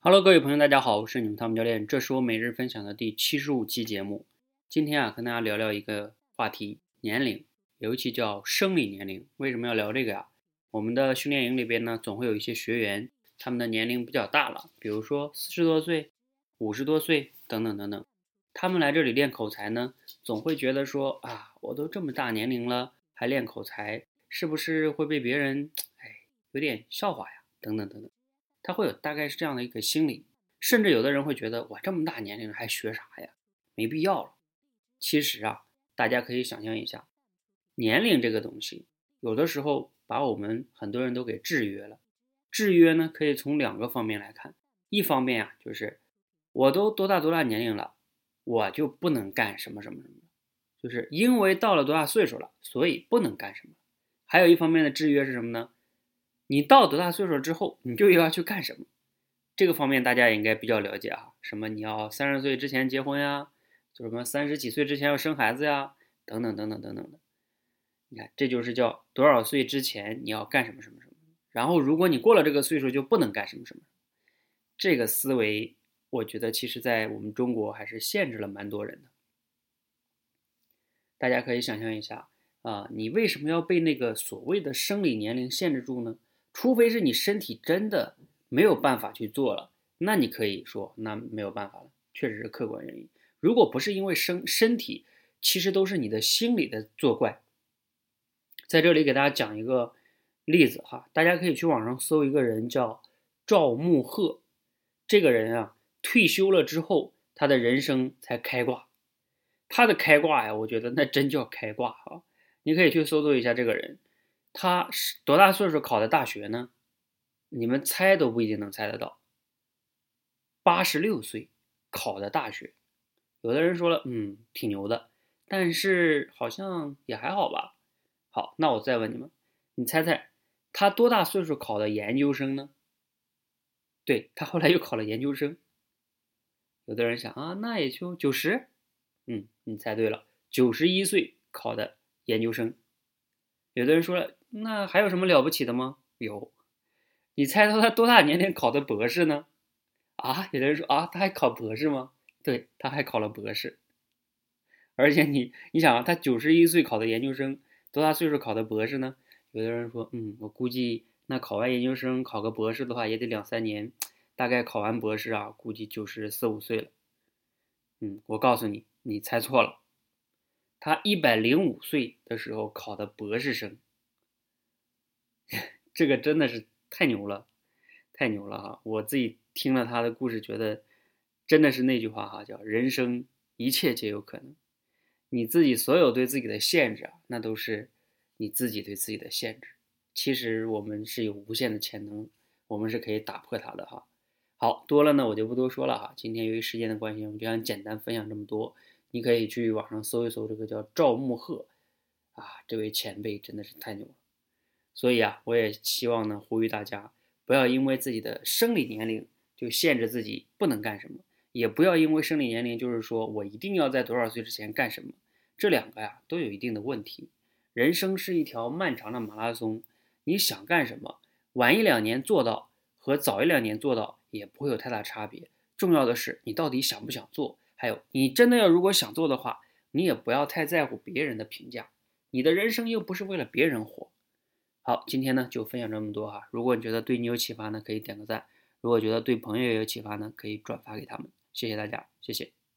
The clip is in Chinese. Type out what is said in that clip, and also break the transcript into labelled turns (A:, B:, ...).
A: Hello，各位朋友，大家好，我是你们汤姆教练，这是我每日分享的第七十五期节目。今天啊，跟大家聊聊一个话题——年龄，尤其叫生理年龄。为什么要聊这个呀？我们的训练营里边呢，总会有一些学员，他们的年龄比较大了，比如说四十多岁、五十多岁等等等等。他们来这里练口才呢，总会觉得说啊，我都这么大年龄了，还练口才，是不是会被别人哎有点笑话呀？等等等等。他会有大概是这样的一个心理，甚至有的人会觉得我这么大年龄了还学啥呀？没必要了。其实啊，大家可以想象一下，年龄这个东西，有的时候把我们很多人都给制约了。制约呢，可以从两个方面来看。一方面啊，就是我都多大多大年龄了，我就不能干什么什么什么，就是因为到了多大岁数了，所以不能干什么。还有一方面的制约是什么呢？你到多大岁数之后，你就要去干什么？这个方面大家也应该比较了解啊。什么你要三十岁之前结婚呀？就什么三十几岁之前要生孩子呀？等等等等等等的。你看，这就是叫多少岁之前你要干什么什么什么。然后如果你过了这个岁数就不能干什么什么。这个思维，我觉得其实在我们中国还是限制了蛮多人的。大家可以想象一下啊，你为什么要被那个所谓的生理年龄限制住呢？除非是你身体真的没有办法去做了，那你可以说那没有办法了，确实是客观原因。如果不是因为身身体，其实都是你的心理的作怪。在这里给大家讲一个例子哈，大家可以去网上搜一个人叫赵慕鹤，这个人啊退休了之后，他的人生才开挂。他的开挂呀，我觉得那真叫开挂啊！你可以去搜索一下这个人。他是多大岁数考的大学呢？你们猜都不一定能猜得到。八十六岁考的大学，有的人说了，嗯，挺牛的，但是好像也还好吧。好，那我再问你们，你猜猜他多大岁数考的研究生呢？对他后来又考了研究生。有的人想啊，那也就九十，嗯，你猜对了，九十一岁考的研究生。有的人说了。那还有什么了不起的吗？有，你猜到他多大年龄考的博士呢？啊，有的人说啊，他还考博士吗？对，他还考了博士。而且你，你想啊，他九十一岁考的研究生，多大岁数考的博士呢？有的人说，嗯，我估计那考完研究生考个博士的话，也得两三年，大概考完博士啊，估计就是四五岁了。嗯，我告诉你，你猜错了，他一百零五岁的时候考的博士生。这个真的是太牛了，太牛了哈！我自己听了他的故事，觉得真的是那句话哈，叫人生一切皆有可能。你自己所有对自己的限制啊，那都是你自己对自己的限制。其实我们是有无限的潜能，我们是可以打破它的哈。好多了呢，我就不多说了哈。今天由于时间的关系，我们就想简单分享这么多。你可以去网上搜一搜，这个叫赵慕鹤啊，这位前辈真的是太牛了。所以啊，我也希望呢，呼吁大家不要因为自己的生理年龄就限制自己不能干什么，也不要因为生理年龄就是说我一定要在多少岁之前干什么，这两个呀都有一定的问题。人生是一条漫长的马拉松，你想干什么，晚一两年做到和早一两年做到也不会有太大差别。重要的是你到底想不想做，还有你真的要如果想做的话，你也不要太在乎别人的评价，你的人生又不是为了别人活。好，今天呢就分享这么多哈。如果你觉得对你有启发呢，可以点个赞；如果觉得对朋友也有启发呢，可以转发给他们。谢谢大家，谢谢。